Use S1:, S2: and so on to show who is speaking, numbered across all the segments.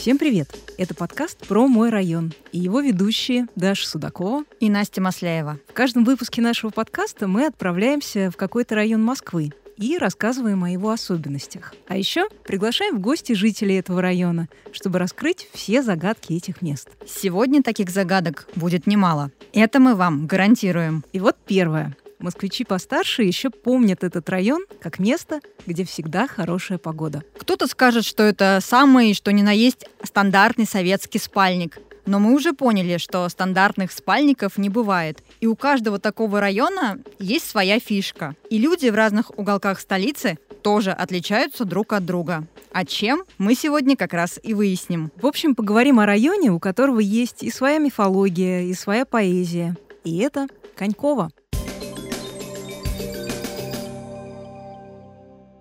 S1: Всем привет! Это подкаст про мой район и его ведущие Даша Судакова
S2: и Настя Масляева.
S1: В каждом выпуске нашего подкаста мы отправляемся в какой-то район Москвы и рассказываем о его особенностях. А еще приглашаем в гости жителей этого района, чтобы раскрыть все загадки этих мест.
S2: Сегодня таких загадок будет немало. Это мы вам гарантируем.
S1: И вот первое. Москвичи постарше еще помнят этот район как место, где всегда хорошая погода.
S2: Кто-то скажет, что это самый, что ни на есть, стандартный советский спальник. Но мы уже поняли, что стандартных спальников не бывает. И у каждого такого района есть своя фишка. И люди в разных уголках столицы тоже отличаются друг от друга. А чем мы сегодня как раз и выясним.
S1: В общем, поговорим о районе, у которого есть и своя мифология, и своя поэзия. И это Конькова.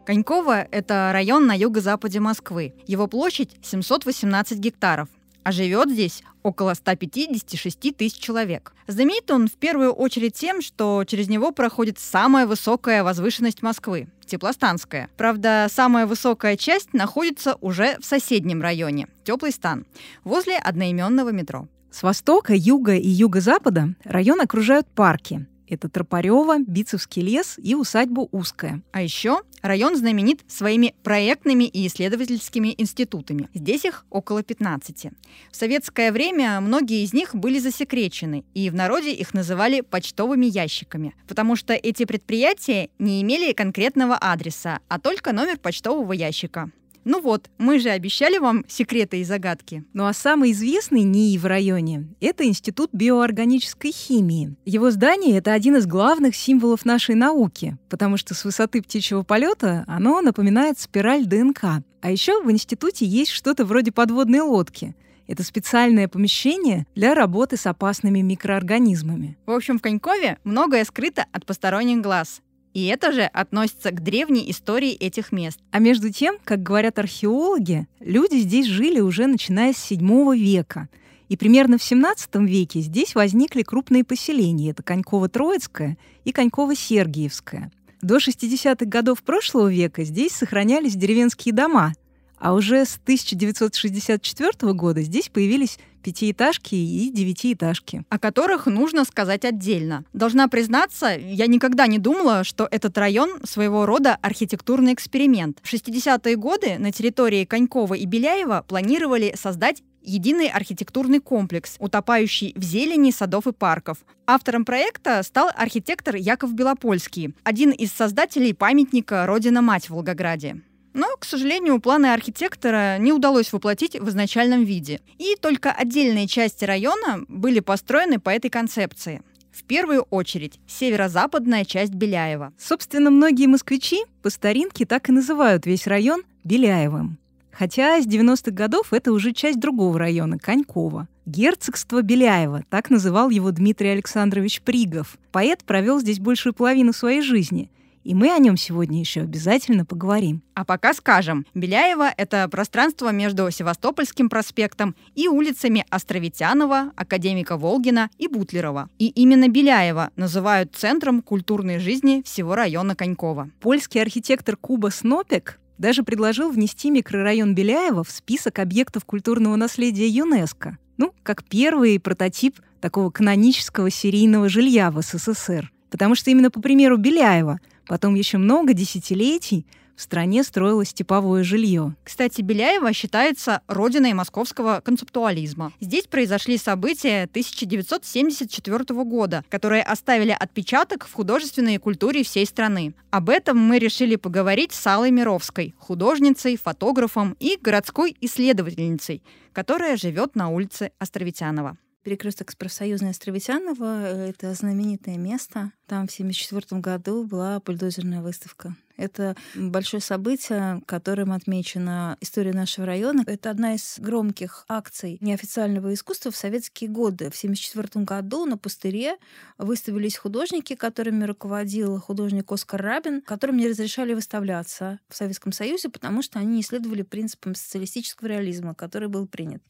S2: Коньково – это район на юго-западе Москвы. Его площадь 718 гектаров а живет здесь около 156 тысяч человек. Знаменит он в первую очередь тем, что через него проходит самая высокая возвышенность Москвы – Теплостанская. Правда, самая высокая часть находится уже в соседнем районе – Теплый стан, возле одноименного метро.
S1: С востока, юга и юго-запада район окружают парки – это Тропарева, Бицевский лес и усадьба Узкая.
S2: А еще район знаменит своими проектными и исследовательскими институтами. Здесь их около 15. В советское время многие из них были засекречены, и в народе их называли почтовыми ящиками, потому что эти предприятия не имели конкретного адреса, а только номер почтового ящика. Ну вот, мы же обещали вам секреты и загадки.
S1: Ну а самый известный НИИ в районе — это Институт биоорганической химии. Его здание — это один из главных символов нашей науки, потому что с высоты птичьего полета оно напоминает спираль ДНК. А еще в институте есть что-то вроде подводной лодки — это специальное помещение для работы с опасными микроорганизмами.
S2: В общем, в Конькове многое скрыто от посторонних глаз. И это же относится к древней истории этих мест.
S1: А между тем, как говорят археологи, люди здесь жили уже начиная с VII века. И примерно в XVII веке здесь возникли крупные поселения. Это Коньково-Троицкое и Коньково-Сергиевское. До 60-х годов прошлого века здесь сохранялись деревенские дома, а уже с 1964 года здесь появились пятиэтажки и девятиэтажки.
S2: О которых нужно сказать отдельно. Должна признаться, я никогда не думала, что этот район своего рода архитектурный эксперимент. В 60-е годы на территории Конькова и Беляева планировали создать единый архитектурный комплекс, утопающий в зелени садов и парков. Автором проекта стал архитектор Яков Белопольский, один из создателей памятника «Родина-мать» в Волгограде. Но, к сожалению, планы архитектора не удалось воплотить в изначальном виде. И только отдельные части района были построены по этой концепции. В первую очередь северо-западная часть Беляева.
S1: Собственно, многие москвичи по старинке так и называют весь район Беляевым. Хотя с 90-х годов это уже часть другого района, Конькова. Герцогство Беляева, так называл его Дмитрий Александрович Пригов. Поэт провел здесь большую половину своей жизни – и мы о нем сегодня еще обязательно поговорим.
S2: А пока скажем, Беляева — это пространство между Севастопольским проспектом и улицами Островитянова, Академика Волгина и Бутлерова. И именно Беляева называют центром культурной жизни всего района Конькова.
S1: Польский архитектор Куба Снопек даже предложил внести микрорайон Беляева в список объектов культурного наследия ЮНЕСКо. Ну, как первый прототип такого канонического серийного жилья в СССР. Потому что именно по примеру Беляева Потом еще много десятилетий в стране строилось типовое жилье.
S2: Кстати, Беляева считается родиной московского концептуализма. Здесь произошли события 1974 года, которые оставили отпечаток в художественной культуре всей страны. Об этом мы решили поговорить с Аллой Мировской, художницей, фотографом и городской исследовательницей, которая живет на улице Островитянова.
S3: Перекресток с профсоюзной Островитянова — это знаменитое место. Там в 1974 году была бульдозерная выставка. Это большое событие, которым отмечена история нашего района. Это одна из громких акций неофициального искусства в советские годы. В 1974 году на пустыре выставились художники, которыми руководил художник Оскар Рабин, которым не разрешали выставляться в Советском Союзе, потому что они исследовали принципам социалистического реализма, который был принят.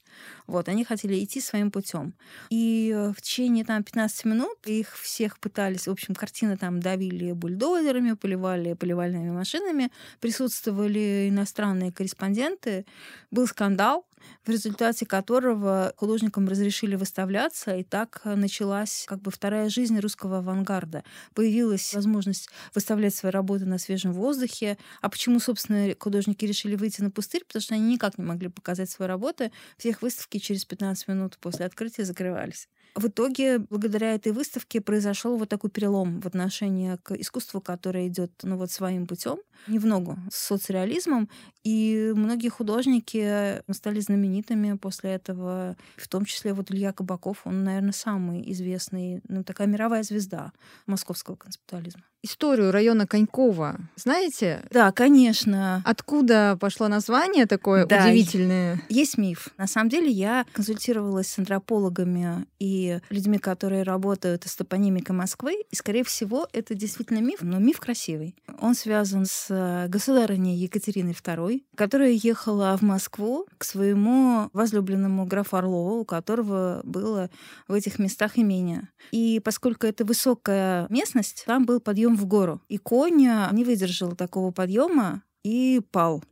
S3: Вот, они хотели идти своим путем. И в течение там 15 минут их всех пытались, в общем, картины там давили бульдозерами, поливали поливальной строительными машинами, присутствовали иностранные корреспонденты, был скандал, в результате которого художникам разрешили выставляться, и так началась как бы вторая жизнь русского авангарда. Появилась возможность выставлять свои работы на свежем воздухе. А почему, собственно, художники решили выйти на пустырь? Потому что они никак не могли показать свои работы. Всех выставки через 15 минут после открытия закрывались. В итоге, благодаря этой выставке, произошел вот такой перелом в отношении к искусству, которое идет ну, вот своим путем, не в ногу с соцреализмом. И многие художники стали знаменитыми после этого, в том числе вот Илья Кабаков, он, наверное, самый известный, ну, такая мировая звезда московского концептуализма
S2: историю района Конькова знаете?
S3: Да, конечно.
S2: Откуда пошло название такое да, удивительное?
S3: Есть миф. На самом деле я консультировалась с антропологами и людьми, которые работают с топонимикой Москвы, и, скорее всего, это действительно миф, но миф красивый. Он связан с государыней Екатериной II, которая ехала в Москву к своему возлюбленному графу Орлову, у которого было в этих местах имение. И поскольку это высокая местность, там был подъем подъем в гору. И конь не выдержал такого подъема и пал.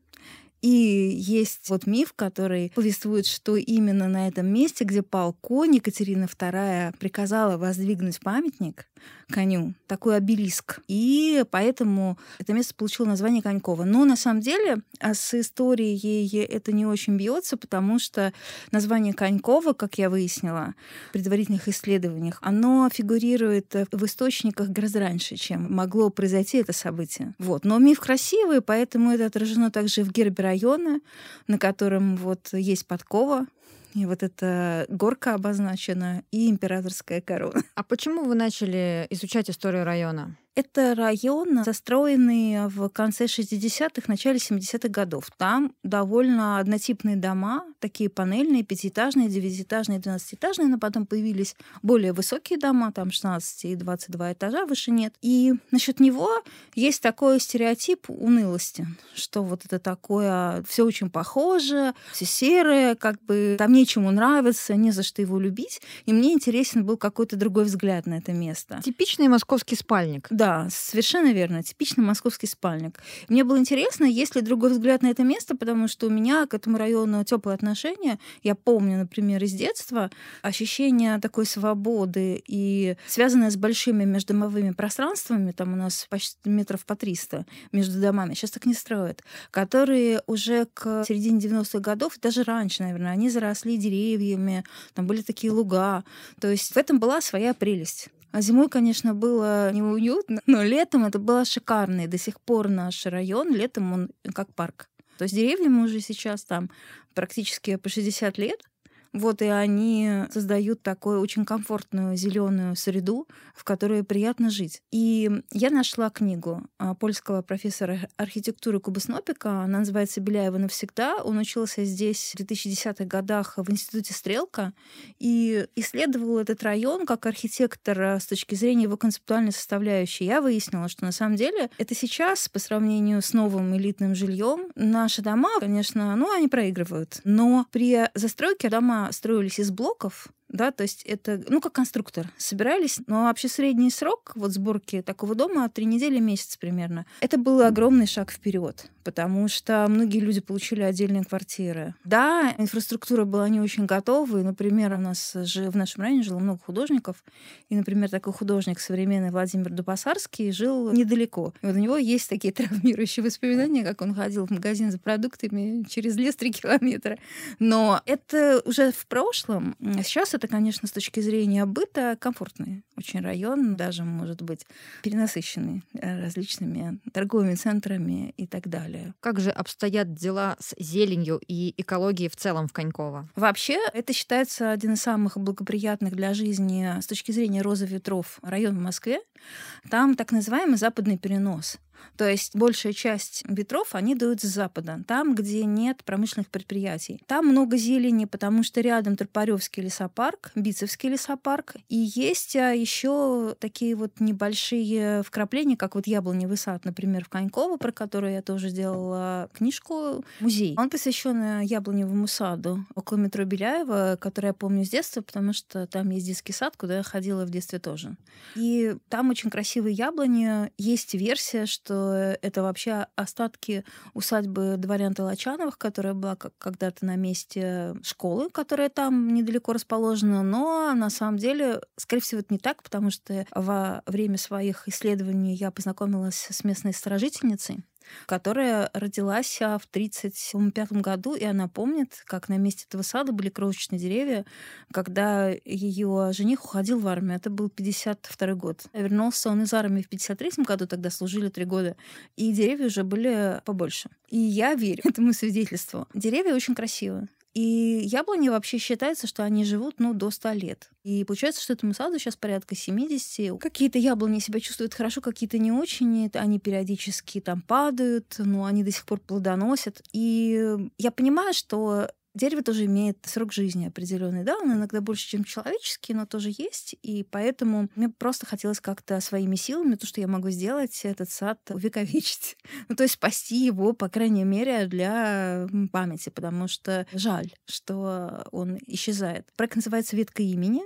S3: И есть вот миф, который повествует, что именно на этом месте, где пал конь, Екатерина II приказала воздвигнуть памятник, коню, такой обелиск. И поэтому это место получило название Конькова. Но на самом деле а с историей это не очень бьется, потому что название Конькова, как я выяснила в предварительных исследованиях, оно фигурирует в источниках гораздо раньше, чем могло произойти это событие. Вот. Но миф красивый, поэтому это отражено также в гербе района, на котором вот есть подкова, и вот эта горка обозначена, и императорская корона.
S2: А почему вы начали изучать историю района?
S3: Это район, застроенный в конце 60-х, начале 70-х годов. Там довольно однотипные дома, такие панельные, пятиэтажные, девятиэтажные, двенадцатиэтажные, но потом появились более высокие дома, там 16 и 22 этажа, выше нет. И насчет него есть такой стереотип унылости, что вот это такое, все очень похоже, все серое, как бы там нечему нравится, не за что его любить. И мне интересен был какой-то другой взгляд на это место.
S2: Типичный московский спальник.
S3: Да, да, совершенно верно. Типичный московский спальник. Мне было интересно, есть ли другой взгляд на это место, потому что у меня к этому району теплые отношения. Я помню, например, из детства ощущение такой свободы и связанное с большими междомовыми пространствами, там у нас почти метров по 300 между домами, сейчас так не строят, которые уже к середине 90-х годов, даже раньше, наверное, они заросли деревьями, там были такие луга. То есть в этом была своя прелесть. А зимой, конечно, было неуютно, но летом это было шикарно. И до сих пор наш район летом он как парк. То есть деревьям уже сейчас там практически по 60 лет, вот и они создают такую очень комфортную зеленую среду, в которой приятно жить. И я нашла книгу а, польского профессора архитектуры Кубы Снопика. Она называется «Беляева навсегда». Он учился здесь в 2010-х годах в Институте Стрелка и исследовал этот район как архитектор а, с точки зрения его концептуальной составляющей. Я выяснила, что на самом деле это сейчас, по сравнению с новым элитным жильем, наши дома, конечно, ну, они проигрывают. Но при застройке дома строились из блоков, да, то есть это, ну, как конструктор, собирались, но вообще средний срок вот сборки такого дома три недели, месяц примерно. Это был огромный шаг вперед, потому что многие люди получили отдельные квартиры. Да, инфраструктура была не очень готова, и, например, у нас же в нашем районе жило много художников, и, например, такой художник современный Владимир Дубасарский жил недалеко. И вот у него есть такие травмирующие воспоминания, как он ходил в магазин за продуктами через лес три километра. Но это уже в прошлом. Сейчас это, конечно, с точки зрения быта комфортный очень район, даже, может быть, перенасыщенный э, различными торговыми центрами и так далее.
S2: Как же обстоят дела с зеленью и экологией в целом в Коньково?
S3: Вообще, это считается один из самых благоприятных для жизни с точки зрения розы ветров район в Москве. Там так называемый западный перенос. То есть большая часть ветров, они дуют с запада, там, где нет промышленных предприятий. Там много зелени, потому что рядом Тропаревский лесопарк, Бицевский лесопарк. И есть а, еще такие вот небольшие вкрапления, как вот яблоневый сад, например, в Коньково, про который я тоже делала книжку, музей. Он посвящен яблоневому саду около метро Беляева, который я помню с детства, потому что там есть детский сад, куда я ходила в детстве тоже. И там очень красивые яблони. Есть версия, что это вообще остатки усадьбы дворян Толочановых, которая была когда-то на месте школы, которая там недалеко расположена, но на самом деле, скорее всего, это не так, потому что во время своих исследований я познакомилась с местной сторожительницей, которая родилась в 1935 году, и она помнит, как на месте этого сада были крошечные деревья, когда ее жених уходил в армию. Это был 52 год. Вернулся он из армии в 53 году, тогда служили три года, и деревья уже были побольше. И я верю этому свидетельству. Деревья очень красивые. И яблони вообще считается, что они живут, ну, до 100 лет. И получается, что этому саду сейчас порядка 70. Какие-то яблони себя чувствуют хорошо, какие-то не очень. Они периодически там падают, но они до сих пор плодоносят. И я понимаю, что Дерево тоже имеет срок жизни определенный, да, он иногда больше, чем человеческий, но тоже есть, и поэтому мне просто хотелось как-то своими силами, то, что я могу сделать, этот сад увековечить. Ну, то есть спасти его, по крайней мере, для памяти, потому что жаль, что он исчезает. Проект называется «Ветка имени»,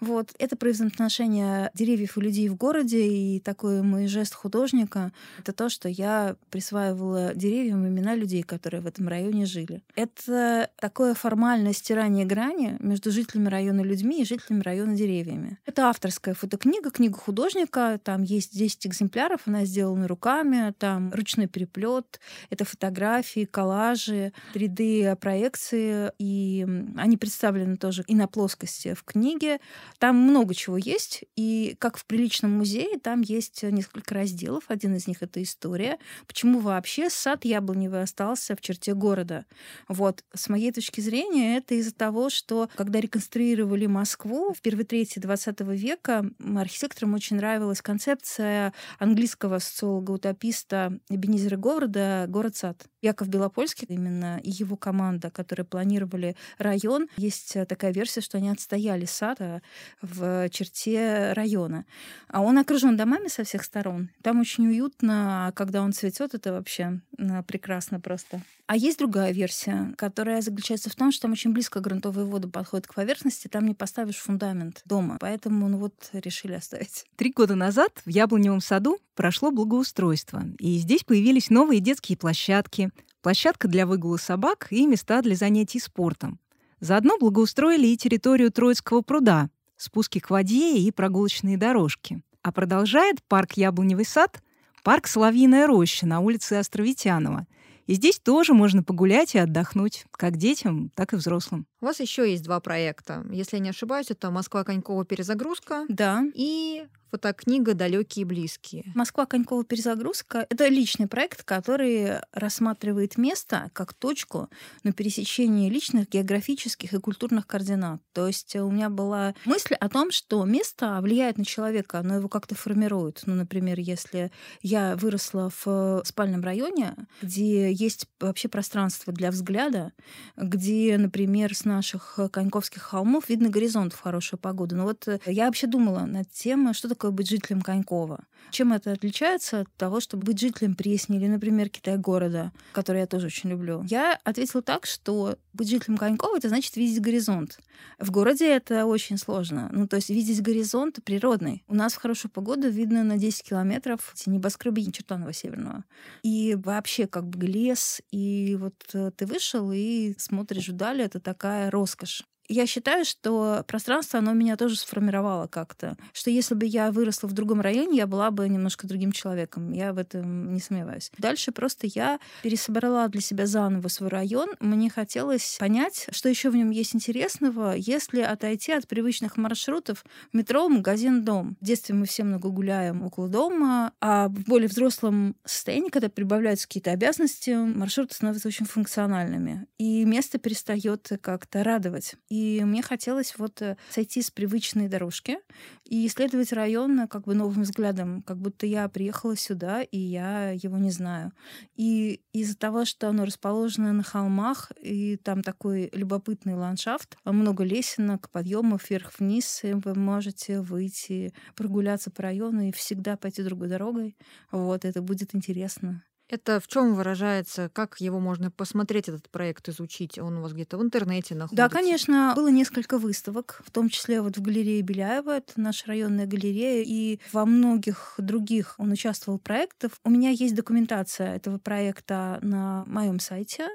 S3: вот. Это про взаимоотношения деревьев и людей в городе, и такой мой жест художника — это то, что я присваивала деревьям имена людей, которые в этом районе жили. Это такое формальное стирание грани между жителями района людьми и жителями района деревьями. Это авторская фотокнига, книга художника, там есть 10 экземпляров, она сделана руками, там ручной переплет, это фотографии, коллажи, 3D-проекции, и они представлены тоже и на плоскости в книге, там много чего есть, и как в приличном музее, там есть несколько разделов. Один из них — это история. Почему вообще сад яблоневый остался в черте города? Вот, с моей точки зрения, это из-за того, что когда реконструировали Москву в первой трети 20 века, архитекторам очень нравилась концепция английского социолога-утописта Бенизера Говарда «Город-сад». Яков Белопольский, именно и его команда, которые планировали район, есть такая версия, что они отстояли сад а в черте района. А он окружен домами со всех сторон. Там очень уютно, а когда он цветет, это вообще прекрасно просто. А есть другая версия, которая заключается в том, что там очень близко грунтовые воды подходят к поверхности, там не поставишь фундамент дома, поэтому ну вот решили оставить.
S1: Три года назад в Яблоневом саду прошло благоустройство, и здесь появились новые детские площадки, площадка для выгула собак и места для занятий спортом. Заодно благоустроили и территорию Троицкого пруда, спуски к воде и прогулочные дорожки. А продолжает парк Яблоневый сад парк Соловьиная роща на улице Островитянова. И здесь тоже можно погулять и отдохнуть, как детям, так и взрослым.
S2: У вас еще есть два проекта. Если я не ошибаюсь, это Москва Конькова перезагрузка.
S3: Да.
S2: И фотокнига «Далекие и близкие».
S3: «Москва. Конькова. Перезагрузка» — это личный проект, который рассматривает место как точку на пересечении личных географических и культурных координат. То есть у меня была мысль о том, что место влияет на человека, оно его как-то формирует. Ну, например, если я выросла в спальном районе, где есть вообще пространство для взгляда, где, например, с наших Коньковских холмов видно горизонт в хорошую погоду. Но вот я вообще думала над тем, что такое такое быть жителем Конькова. Чем это отличается от того, чтобы быть жителем Пресни или, например, Китай-города, который я тоже очень люблю? Я ответила так, что быть жителем Конькова — это значит видеть горизонт. В городе это очень сложно. Ну, то есть видеть горизонт природный. У нас в хорошую погоду видно на 10 километров эти небоскребы Чертанова Северного. И вообще как бы лес, и вот э, ты вышел и смотришь вдали, это такая роскошь. Я считаю, что пространство, оно меня тоже сформировало как-то. Что если бы я выросла в другом районе, я была бы немножко другим человеком. Я в этом не сомневаюсь. Дальше просто я пересобрала для себя заново свой район. Мне хотелось понять, что еще в нем есть интересного, если отойти от привычных маршрутов метро, магазин, дом. В детстве мы все много гуляем около дома, а в более взрослом состоянии, когда прибавляются какие-то обязанности, маршруты становятся очень функциональными. И место перестает как-то радовать. И мне хотелось вот э, сойти с привычной дорожки и исследовать район как бы новым взглядом, как будто я приехала сюда, и я его не знаю. И из-за того, что оно расположено на холмах, и там такой любопытный ландшафт, много лесенок, подъемов вверх-вниз, вы можете выйти, прогуляться по району и всегда пойти другой дорогой. Вот, это будет интересно.
S2: Это в чем выражается? Как его можно посмотреть, этот проект, изучить? Он у вас где-то в интернете находится?
S3: Да, конечно. Было несколько выставок, в том числе вот в галерее Беляева, это наша районная галерея, и во многих других он участвовал в проектах. У меня есть документация этого проекта на моем сайте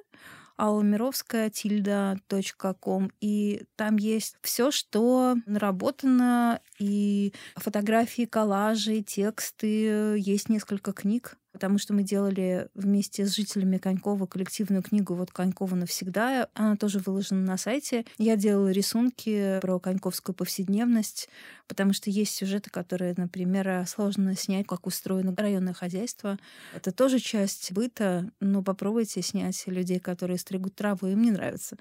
S3: alamirovskaya tilda.com. И там есть все, что наработано, и фотографии, коллажи, тексты. Есть несколько книг потому что мы делали вместе с жителями Конькова коллективную книгу «Вот Конькова навсегда». Она тоже выложена на сайте. Я делала рисунки про коньковскую повседневность, потому что есть сюжеты, которые, например, сложно снять, как устроено районное хозяйство. Это тоже часть быта, но попробуйте снять людей, которые стригут траву, им не нравится.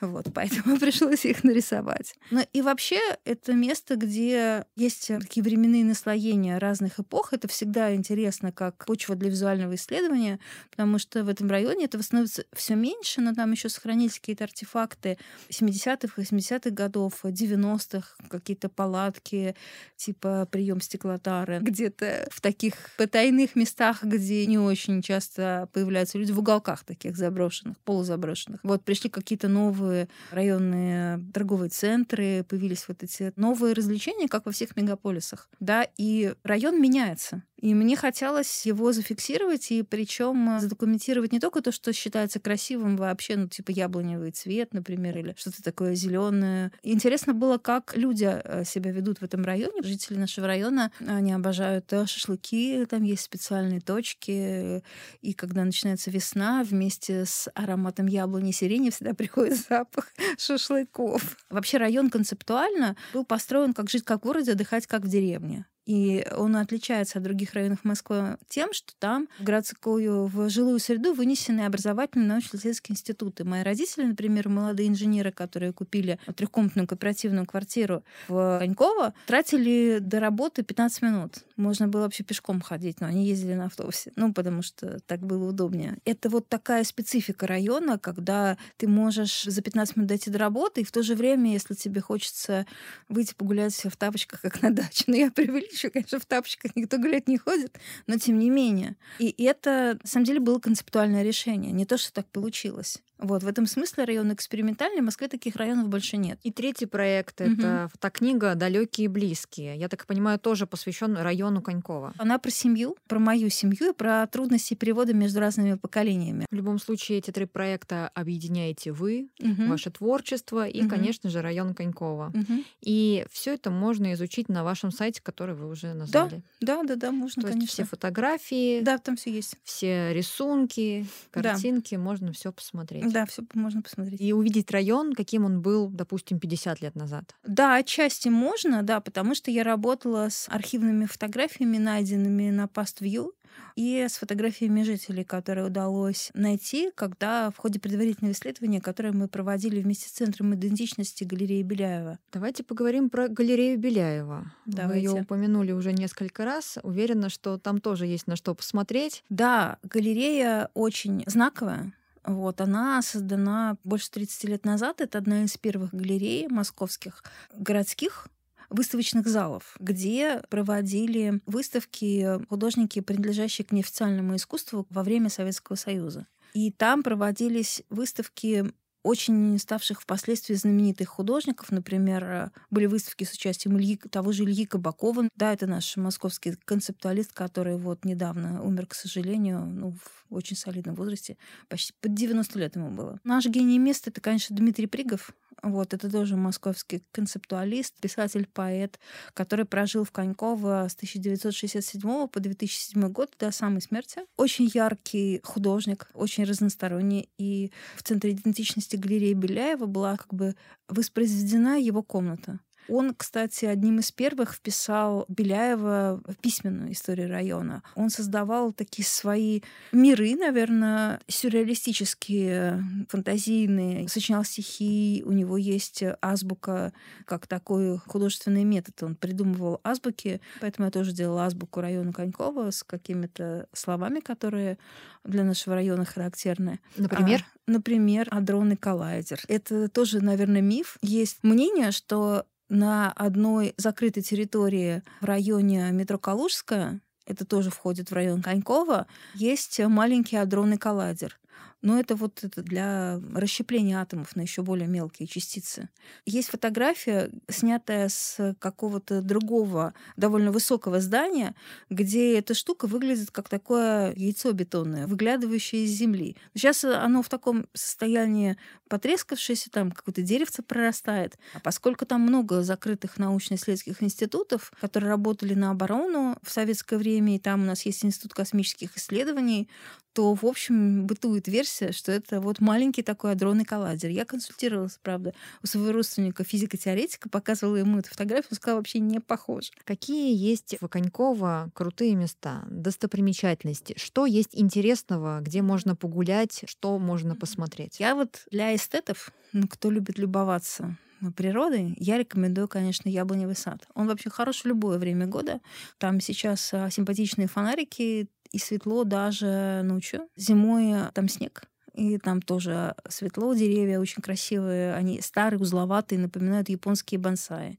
S3: Вот, поэтому пришлось их нарисовать. Ну и вообще это место, где есть такие временные наслоения разных эпох. Это всегда интересно как почва для визуального исследования, потому что в этом районе этого становится все меньше, но там еще сохранились какие-то артефакты 70-х, 80-х годов, 90-х, какие-то палатки, типа прием стеклотары, где-то в таких потайных местах, где не очень часто появляются люди, в уголках таких заброшенных, полузаброшенных. Вот пришли какие-то новые новые районные торговые центры, появились вот эти новые развлечения, как во всех мегаполисах. Да, и район меняется. И мне хотелось его зафиксировать, и причем задокументировать не только то, что считается красивым вообще, ну, типа яблоневый цвет, например, или что-то такое зеленое. Интересно было, как люди э, себя ведут в этом районе. Жители нашего района, они обожают э, шашлыки, там есть специальные точки, и когда начинается весна, вместе с ароматом яблони и сирени всегда приходит запах шашлыков. Вообще район концептуально был построен как жить как в городе, отдыхать как в деревне. И он отличается от других районов Москвы тем, что там в городскую, в жилую среду вынесены образовательные научно-исследовательские институты. Мои родители, например, молодые инженеры, которые купили трехкомнатную кооперативную квартиру в Коньково, тратили до работы 15 минут. Можно было вообще пешком ходить, но они ездили на автобусе. Ну, потому что так было удобнее. Это вот такая специфика района, когда ты можешь за 15 минут дойти до работы, и в то же время, если тебе хочется выйти погулять в тапочках, как на даче, но я привык еще, конечно, в тапочках никто гулять не ходит, но тем не менее. И это, на самом деле, было концептуальное решение. Не то, что так получилось. Вот, в этом смысле район экспериментальный, в Москве таких районов больше нет.
S2: И третий проект угу. это фотокнига Далекие и близкие. Я так понимаю, тоже посвящен району Конькова.
S3: Она про семью, про мою семью и про трудности перевода между разными поколениями.
S2: В любом случае, эти три проекта объединяете вы, угу. ваше творчество и, угу. конечно же, район Конькова. Угу. И все это можно изучить на вашем сайте, который вы уже назвали.
S3: Да, да, да, да можно,
S2: То
S3: конечно.
S2: Есть все фотографии.
S3: Да, там все есть.
S2: Все рисунки, картинки, да. можно все посмотреть.
S3: Да, все можно посмотреть.
S2: И увидеть район, каким он был, допустим, 50 лет назад.
S3: Да, отчасти можно, да, потому что я работала с архивными фотографиями, найденными на PastView, и с фотографиями жителей, которые удалось найти, когда в ходе предварительного исследования, которое мы проводили вместе с Центром идентичности галереи Беляева.
S2: Давайте поговорим про галерею Беляева. Давайте. Вы ее упомянули уже несколько раз. Уверена, что там тоже есть на что посмотреть.
S3: Да, галерея очень знаковая. Вот, она создана больше 30 лет назад. Это одна из первых галерей московских городских выставочных залов, где проводили выставки художники, принадлежащие к неофициальному искусству во время Советского Союза. И там проводились выставки очень ставших впоследствии знаменитых художников. Например, были выставки с участием Ильи, того же Ильи Кабакова. Да, это наш московский концептуалист, который вот недавно умер, к сожалению, ну, в очень солидном возрасте. Почти под 90 лет ему было. Наш гений места — это, конечно, Дмитрий Пригов. Вот, это тоже московский концептуалист, писатель, поэт, который прожил в Коньково с 1967 по 2007 год до самой смерти. Очень яркий художник, очень разносторонний. И в Центре идентичности галереи Беляева была как бы воспроизведена его комната. Он, кстати, одним из первых вписал Беляева в письменную историю района. Он создавал такие свои миры, наверное, сюрреалистические, фантазийные, сочинял стихи, у него есть азбука как такой художественный метод. Он придумывал азбуки, поэтому я тоже делала азбуку района Конькова с какими-то словами, которые для нашего района характерны.
S2: Например?
S3: А, например, адронный коллайдер. Это тоже, наверное, миф. Есть мнение, что на одной закрытой территории в районе метро Калужская, это тоже входит в район Конькова, есть маленький адронный коллайдер. Но это вот это для расщепления атомов на еще более мелкие частицы. Есть фотография, снятая с какого-то другого довольно высокого здания, где эта штука выглядит как такое яйцо бетонное, выглядывающее из земли. Сейчас оно в таком состоянии потрескавшееся, там какое-то деревце прорастает. А поскольку там много закрытых научно-исследовательских институтов, которые работали на оборону в советское время, и там у нас есть Институт космических исследований, то, в общем, бытует версия, что это вот маленький такой адронный коллайдер. Я консультировалась, правда, у своего родственника физико-теоретика, показывала ему эту фотографию, он сказал, вообще не похож.
S2: Какие есть в Коньково крутые места, достопримечательности? Что есть интересного, где можно погулять, что можно посмотреть?
S3: Я вот для эстетов, ну, кто любит любоваться природой, я рекомендую, конечно, яблоневый сад. Он вообще хорош в любое время года. Там сейчас а, симпатичные фонарики, и светло даже ночью. Зимой там снег, и там тоже светло, деревья очень красивые, они старые, узловатые, напоминают японские бонсаи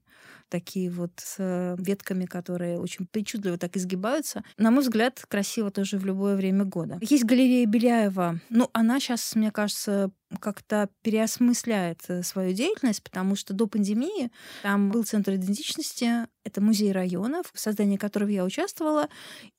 S3: такие вот с э, ветками, которые очень причудливо так изгибаются. На мой взгляд, красиво тоже в любое время года. Есть галерея Беляева. Ну, она сейчас, мне кажется, как-то переосмысляет э, свою деятельность, потому что до пандемии там был центр идентичности, это музей районов, в создании которого я участвовала,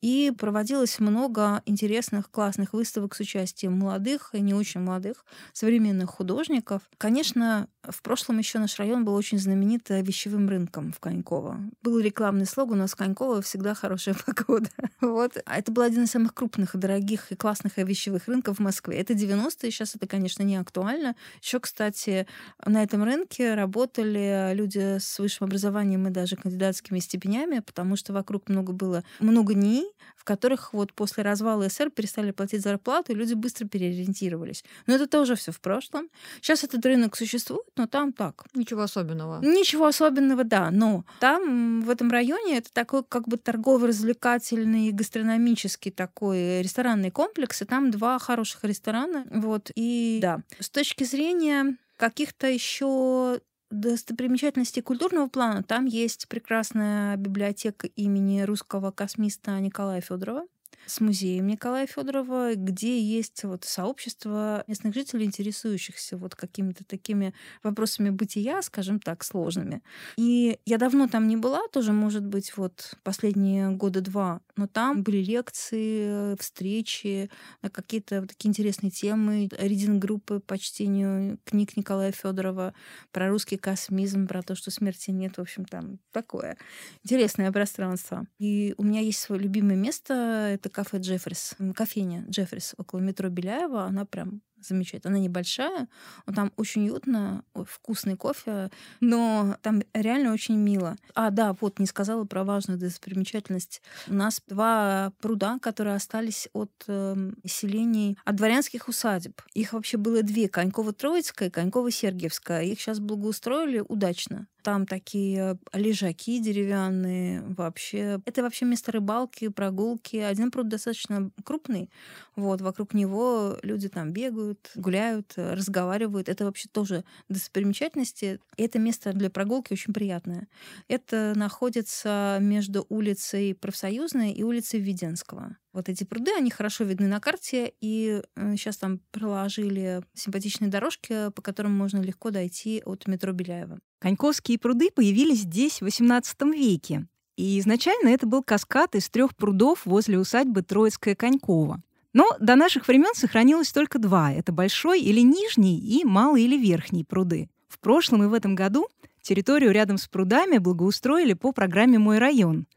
S3: и проводилось много интересных, классных выставок с участием молодых и не очень молодых современных художников. Конечно, в прошлом еще наш район был очень знаменит э, вещевым рынком в Коньково. Был рекламный слоган у нас в Коньково всегда хорошая погода. Вот. А это был один из самых крупных, дорогих и классных вещевых рынков в Москве. Это 90-е, сейчас это, конечно, не актуально. Еще, кстати, на этом рынке работали люди с высшим образованием и даже кандидатскими степенями, потому что вокруг много было много дней, в которых вот после развала СССР перестали платить зарплату, и люди быстро переориентировались. Но это тоже все в прошлом. Сейчас этот рынок существует, но там так.
S2: Ничего особенного.
S3: Ничего особенного, да. Но там, в этом районе, это такой как бы торгово-развлекательный, гастрономический такой ресторанный комплекс, и там два хороших ресторана. Вот, и да, с точки зрения каких-то еще достопримечательностей культурного плана, там есть прекрасная библиотека имени русского космиста Николая Федорова с музеем Николая Федорова, где есть вот сообщество местных жителей, интересующихся вот какими-то такими вопросами бытия, скажем так, сложными. И я давно там не была, тоже, может быть, вот последние года два, но там были лекции, встречи на какие-то вот такие интересные темы, ридинг-группы по чтению книг Николая Федорова про русский космизм, про то, что смерти нет, в общем, там такое интересное пространство. И у меня есть свое любимое место, это кафе Джеффрис, кофейня Джеффрис около метро Беляева. Она прям замечательно. Она небольшая, но там очень уютно, вкусный кофе, но там реально очень мило. А, да, вот не сказала про важную достопримечательность. У нас два пруда, которые остались от э, селений, от дворянских усадеб. Их вообще было две, Коньково-Троицкая и Коньково-Сергиевская. Их сейчас благоустроили удачно. Там такие лежаки деревянные вообще. Это вообще место рыбалки, прогулки. Один пруд достаточно крупный. Вот, вокруг него люди там бегают, бегают, гуляют, э, разговаривают. Это вообще тоже достопримечательности. Это место для прогулки очень приятное. Это находится между улицей Профсоюзной и улицей Введенского. Вот эти пруды, они хорошо видны на карте, и сейчас э, там проложили симпатичные дорожки, по которым можно легко дойти от метро Беляева.
S1: Коньковские пруды появились здесь в XVIII веке. И изначально это был каскад из трех прудов возле усадьбы Троицкая Конькова. Но до наших времен сохранилось только два. Это большой или нижний и малый или верхний пруды. В прошлом и в этом году территорию рядом с прудами благоустроили по программе «Мой район».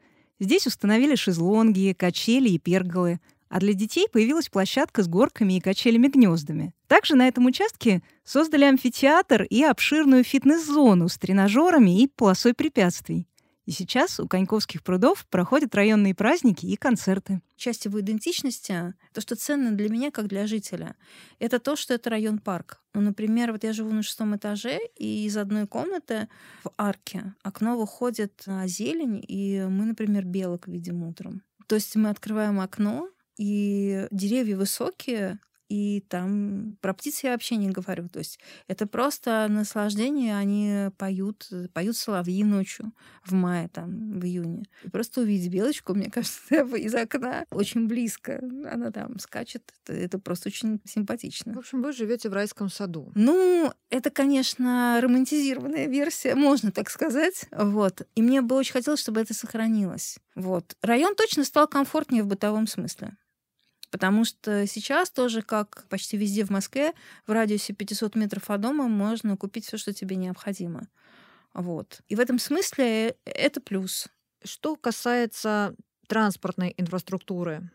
S1: Здесь установили шезлонги, качели и перголы, а для детей появилась площадка с горками и качелями-гнездами. Также на этом участке создали амфитеатр и обширную фитнес-зону с тренажерами и полосой препятствий. И сейчас у Коньковских прудов проходят районные праздники и концерты.
S3: Часть его идентичности, то, что ценно для меня, как для жителя, это то, что это район-парк. Ну, например, вот я живу на шестом этаже, и из одной комнаты в арке окно выходит на зелень, и мы, например, белок видим утром. То есть мы открываем окно, и деревья высокие, и там про птиц я вообще не говорю. То есть это просто наслаждение. Они поют, поют соловьи ночью в мае, там, в июне. И просто увидеть белочку, мне кажется, из окна очень близко. Она там скачет. Это, это просто очень симпатично.
S2: В общем, вы живете в райском саду.
S3: Ну, это, конечно, романтизированная версия, можно так сказать. Вот. И мне бы очень хотелось, чтобы это сохранилось. Вот. Район точно стал комфортнее в бытовом смысле. Потому что сейчас тоже, как почти везде в Москве, в радиусе 500 метров от дома можно купить все, что тебе необходимо. Вот. И в этом смысле это плюс.
S2: Что касается транспортной инфраструктуры,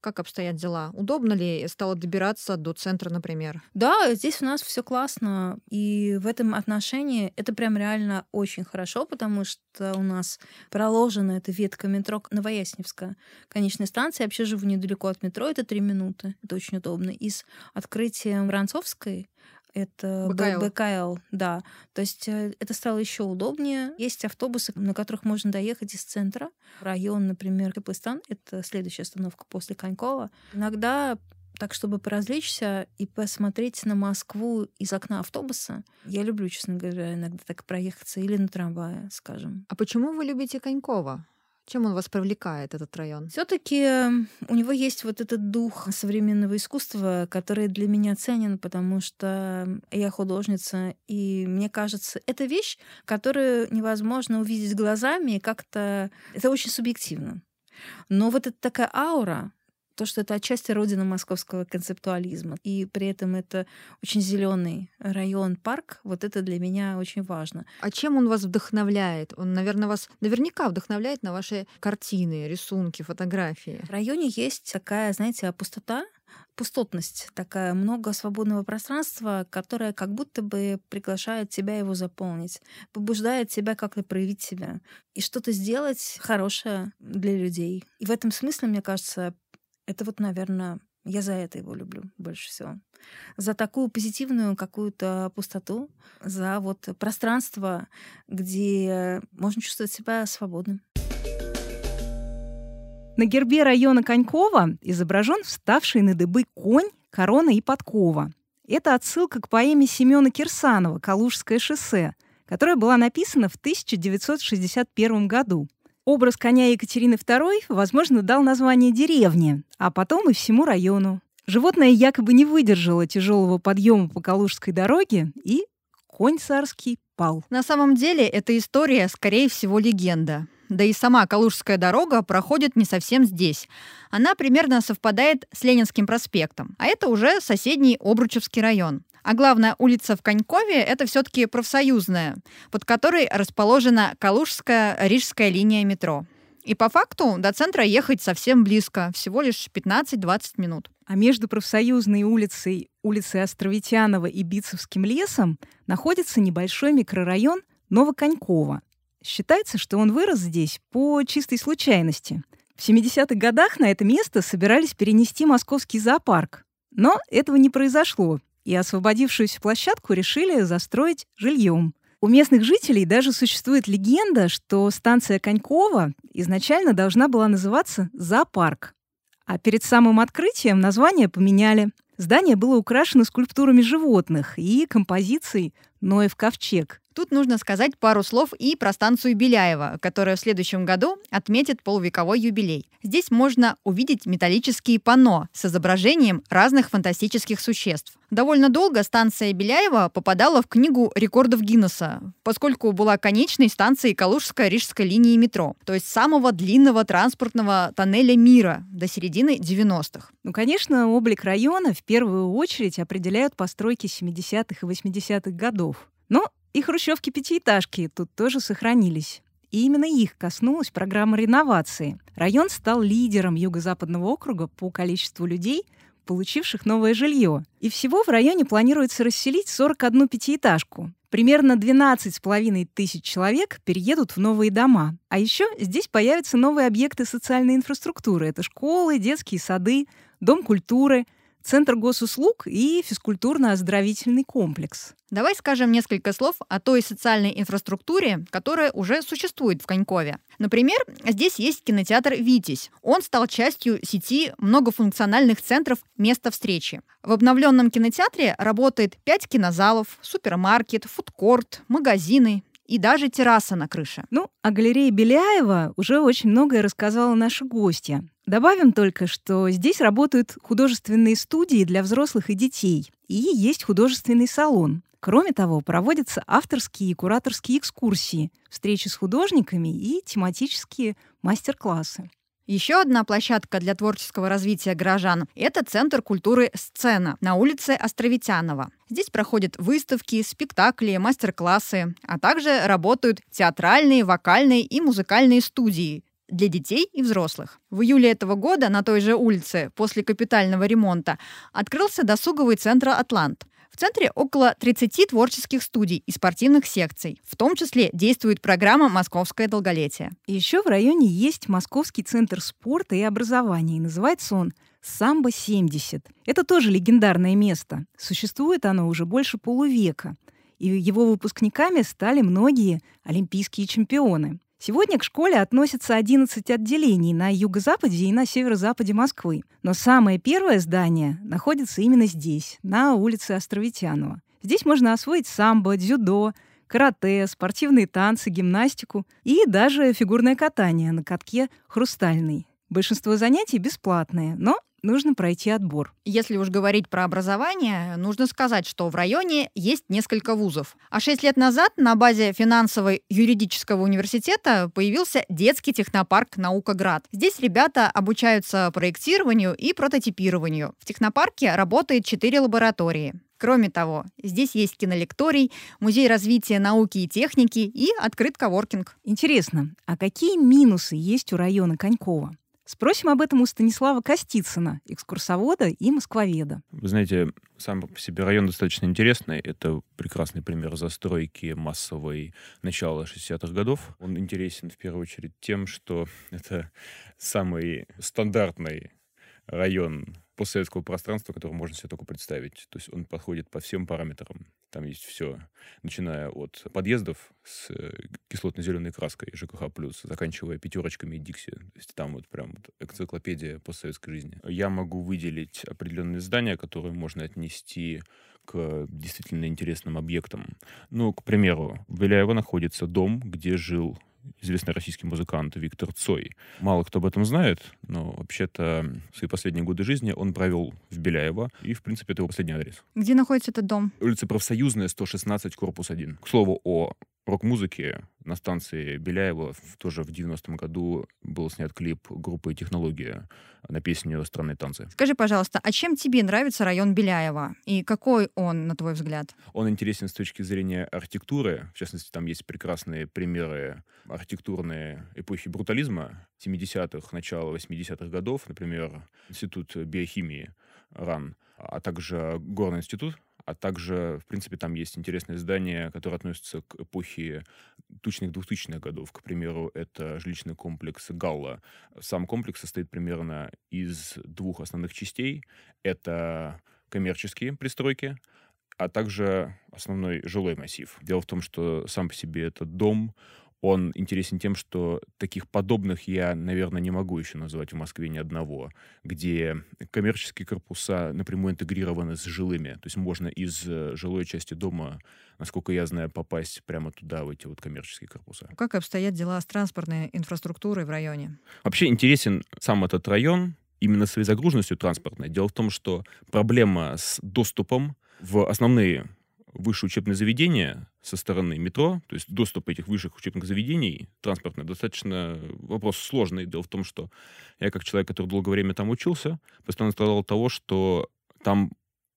S2: как обстоят дела? Удобно ли стало добираться до центра, например?
S3: Да, здесь у нас все классно. И в этом отношении это прям реально очень хорошо, потому что у нас проложена эта ветка метро Новоясневская. Конечная станция. Я вообще живу недалеко от метро, это три минуты. Это очень удобно. И с открытием Воронцовской это БКЛ. БКЛ, да. То есть э, это стало еще удобнее. Есть автобусы, на которых можно доехать из центра. Район, например, Капыстан, это следующая остановка после Конькова. Иногда так, чтобы поразвлечься и посмотреть на Москву из окна автобуса. Я люблю, честно говоря, иногда так проехаться или на трамвае, скажем.
S2: А почему вы любите Конькова? Чем он вас привлекает, этот район?
S3: Все-таки у него есть вот этот дух современного искусства, который для меня ценен, потому что я художница, и мне кажется, это вещь, которую невозможно увидеть глазами, как-то это очень субъективно. Но вот эта такая аура, то, что это отчасти родина московского концептуализма. И при этом это очень зеленый район, парк. Вот это для меня очень важно.
S2: А чем он вас вдохновляет? Он, наверное, вас наверняка вдохновляет на ваши картины, рисунки, фотографии.
S3: В районе есть такая, знаете, пустота, пустотность, такая много свободного пространства, которое как будто бы приглашает тебя его заполнить, побуждает тебя как-то проявить себя и что-то сделать хорошее для людей. И в этом смысле, мне кажется, это вот, наверное, я за это его люблю больше всего. За такую позитивную какую-то пустоту, за вот пространство, где можно чувствовать себя свободным.
S1: На гербе района Конькова изображен вставший на дыбы конь, корона и подкова. Это отсылка к поэме Семена Кирсанова «Калужское шоссе», которая была написана в 1961 году. Образ коня Екатерины II, возможно, дал название деревне, а потом и всему району. Животное якобы не выдержало тяжелого подъема по Калужской дороге, и конь царский пал.
S2: На самом деле, эта история, скорее всего, легенда. Да и сама Калужская дорога проходит не совсем здесь. Она примерно совпадает с Ленинским проспектом, а это уже соседний Обручевский район. А главная улица в Конькове — это все-таки профсоюзная, под которой расположена Калужская Рижская линия метро. И по факту до центра ехать совсем близко, всего лишь 15-20 минут.
S1: А между профсоюзной улицей, улицей Островитянова и Бицевским лесом находится небольшой микрорайон Новоконькова. Считается, что он вырос здесь по чистой случайности. В 70-х годах на это место собирались перенести московский зоопарк. Но этого не произошло, и освободившуюся площадку решили застроить жильем. У местных жителей даже существует легенда, что станция Конькова изначально должна была называться «Зоопарк». А перед самым открытием название поменяли. Здание было украшено скульптурами животных и композицией «Ноев ковчег»,
S2: Тут нужно сказать пару слов и про станцию Беляева, которая в следующем году отметит полувековой юбилей. Здесь можно увидеть металлические панно с изображением разных фантастических существ. Довольно долго станция Беляева попадала в книгу рекордов Гиннесса, поскольку была конечной станцией Калужской рижской линии метро, то есть самого длинного транспортного тоннеля мира до середины 90-х.
S1: Ну, конечно, облик района в первую очередь определяют постройки 70-х и 80-х годов. Но и хрущевки-пятиэтажки тут тоже сохранились. и именно их коснулась программа реновации. Район стал лидером Юго-Западного округа по количеству людей, получивших новое жилье. И всего в районе планируется расселить 41 пятиэтажку. Примерно 12,5 тысяч человек переедут в новые дома. А еще здесь появятся новые объекты социальной инфраструктуры. Это школы, детские сады, дом культуры – Центр госуслуг и физкультурно-оздоровительный комплекс.
S2: Давай скажем несколько слов о той социальной инфраструктуре, которая уже существует в Конькове. Например, здесь есть кинотеатр «Витязь». Он стал частью сети многофункциональных центров «Место встречи». В обновленном кинотеатре работает пять кинозалов, супермаркет, фудкорт, магазины, и даже терраса на крыше.
S1: Ну, о галерее Беляева уже очень многое рассказала наша гостья. Добавим только, что здесь работают художественные студии для взрослых и детей, и есть художественный салон. Кроме того, проводятся авторские и кураторские экскурсии, встречи с художниками и тематические мастер-классы.
S2: Еще одна площадка для творческого развития горожан – это Центр культуры «Сцена» на улице Островитянова. Здесь проходят выставки, спектакли, мастер-классы, а также работают театральные, вокальные и музыкальные студии для детей и взрослых. В июле этого года на той же улице после капитального ремонта открылся досуговый центр «Атлант». В центре около 30 творческих студий и спортивных секций. В том числе действует программа «Московское долголетие».
S1: Еще в районе есть Московский центр спорта и образования. И называется он «Самбо-70». Это тоже легендарное место. Существует оно уже больше полувека. И его выпускниками стали многие олимпийские чемпионы. Сегодня к школе относятся 11 отделений на юго-западе и на северо-западе Москвы. Но самое первое здание находится именно здесь, на улице Островитянова. Здесь можно освоить самбо, дзюдо, карате, спортивные танцы, гимнастику и даже фигурное катание на катке «Хрустальный». Большинство занятий бесплатные, но нужно пройти отбор.
S2: Если уж говорить про образование, нужно сказать, что в районе есть несколько вузов. А шесть лет назад на базе финансово-юридического университета появился детский технопарк «Наукоград». Здесь ребята обучаются проектированию и прототипированию. В технопарке работает четыре лаборатории. Кроме того, здесь есть кинолекторий, музей развития науки и техники и открыт коворкинг.
S1: Интересно, а какие минусы есть у района Конькова? Спросим об этом у Станислава Костицына, экскурсовода и москвоведа.
S4: Вы знаете, сам по себе район достаточно интересный. Это прекрасный пример застройки массовой начала 60-х годов. Он интересен в первую очередь тем, что это самый стандартный район постсоветского пространства, которое можно себе только представить. То есть он подходит по всем параметрам. Там есть все, начиная от подъездов с э, кислотно-зеленой краской ЖКХ+, заканчивая пятерочками и Дикси. То есть там вот прям вот энциклопедия постсоветской жизни. Я могу выделить определенные здания, которые можно отнести к действительно интересным объектам. Ну, к примеру, в Беляево находится дом, где жил известный российский музыкант Виктор Цой. Мало кто об этом знает, но вообще-то свои последние годы жизни он провел в Беляево, и, в принципе, это его последний адрес.
S2: Где находится этот дом?
S4: Улица Профсоюзная, 116, корпус 1. К слову о рок-музыки на станции Беляева тоже в 90-м году был снят клип группы «Технология» на песню «Странные танцы».
S2: Скажи, пожалуйста, а чем тебе нравится район Беляева? И какой он, на твой взгляд?
S4: Он интересен с точки зрения архитектуры. В частности, там есть прекрасные примеры архитектурной эпохи брутализма 70-х, начала 80-х годов. Например, Институт биохимии РАН, а также Горный институт а также, в принципе, там есть интересные здания, которые относятся к эпохе тучных 2000-х годов. К примеру, это жилищный комплекс Галла. Сам комплекс состоит примерно из двух основных частей. Это коммерческие пристройки, а также основной жилой массив. Дело в том, что сам по себе этот дом, он интересен тем, что таких подобных я, наверное, не могу еще назвать в Москве ни одного, где коммерческие корпуса напрямую интегрированы с жилыми. То есть можно из э, жилой части дома, насколько я знаю, попасть прямо туда, в эти вот коммерческие корпуса.
S2: Как обстоят дела с транспортной инфраструктурой в районе?
S4: Вообще интересен сам этот район именно своей загруженностью транспортной. Дело в том, что проблема с доступом в основные высшие учебные заведения со стороны метро, то есть доступ этих высших учебных заведений транспортных, достаточно вопрос сложный. Дело в том, что я как человек, который долгое время там учился, постоянно страдал от того, что там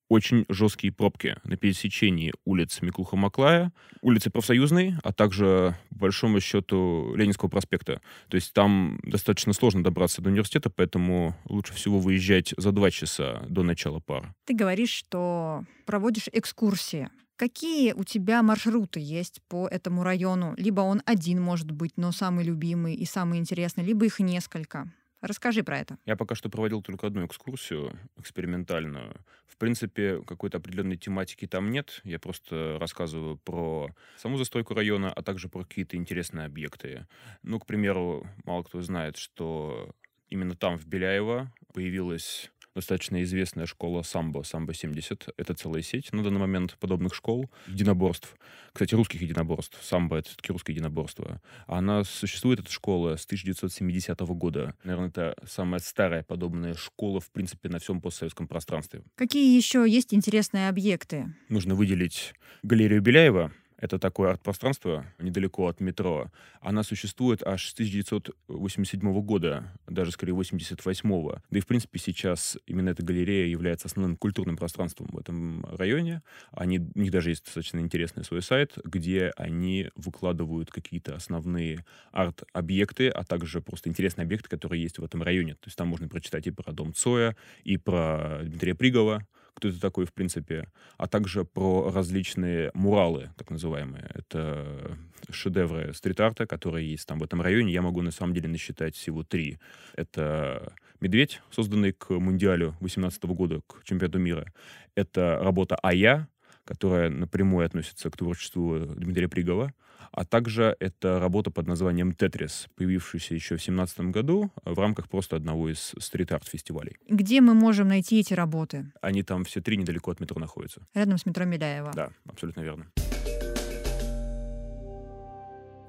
S4: очень жесткие пробки на пересечении улиц Миклуха-Маклая, улицы Профсоюзной, а также, по большому счету, Ленинского проспекта. То есть там достаточно сложно добраться до университета, поэтому лучше всего выезжать за два часа до начала пар.
S2: Ты говоришь, что проводишь экскурсии. Какие у тебя маршруты есть по этому району? Либо он один может быть, но самый любимый и самый интересный, либо их несколько. Расскажи про это.
S4: Я пока что проводил только одну экскурсию экспериментальную. В принципе, какой-то определенной тематики там нет. Я просто рассказываю про саму застройку района, а также про какие-то интересные объекты. Ну, к примеру, мало кто знает, что именно там, в Беляево, появилась достаточно известная школа самбо, самбо-70. Это целая сеть на данный момент подобных школ, единоборств. Кстати, русских единоборств. Самбо — это все-таки русское единоборство. Она существует, эта школа, с 1970 года. Наверное, это самая старая подобная школа, в принципе, на всем постсоветском пространстве.
S2: Какие еще есть интересные объекты?
S4: Нужно выделить галерею Беляева, это такое арт-пространство недалеко от метро. Она существует аж с 1987 года, даже скорее 88-го. Да и, в принципе, сейчас именно эта галерея является основным культурным пространством в этом районе. Они, у них даже есть достаточно интересный свой сайт, где они выкладывают какие-то основные арт-объекты, а также просто интересные объекты, которые есть в этом районе. То есть там можно прочитать и про дом Цоя, и про Дмитрия Пригова, кто это такой, в принципе, а также про различные муралы, так называемые. Это шедевры стрит-арта, которые есть там в этом районе. Я могу, на самом деле, насчитать всего три. Это «Медведь», созданный к Мундиалю 18 года, к чемпионату мира. Это работа «Ая», которая напрямую относится к творчеству Дмитрия Пригова а также это работа под названием «Тетрис», появившаяся еще в 2017 году в рамках просто одного из стрит-арт-фестивалей.
S2: Где мы можем найти эти работы?
S4: Они там все три недалеко от метро находятся.
S2: Рядом с метро Миляева.
S4: Да, абсолютно верно.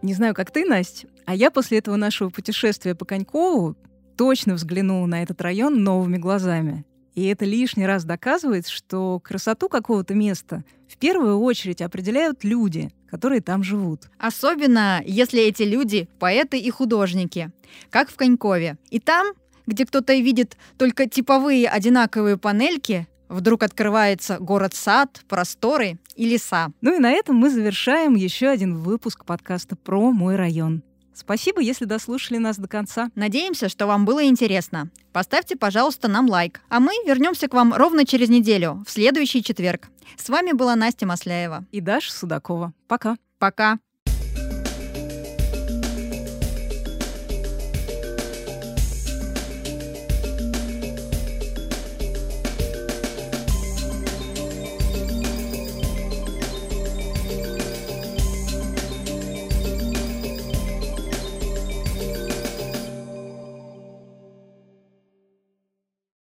S1: Не знаю, как ты, Настя, а я после этого нашего путешествия по Конькову точно взглянула на этот район новыми глазами. И это лишний раз доказывает, что красоту какого-то места в первую очередь определяют люди, которые там живут.
S2: Особенно, если эти люди — поэты и художники, как в Конькове. И там, где кто-то видит только типовые одинаковые панельки, вдруг открывается город-сад, просторы и леса.
S1: Ну и на этом мы завершаем еще один выпуск подкаста про мой район. Спасибо, если дослушали нас до конца.
S2: Надеемся, что вам было интересно. Поставьте, пожалуйста, нам лайк. А мы вернемся к вам ровно через неделю, в следующий четверг. С вами была Настя Масляева.
S1: И Даша Судакова. Пока.
S2: Пока.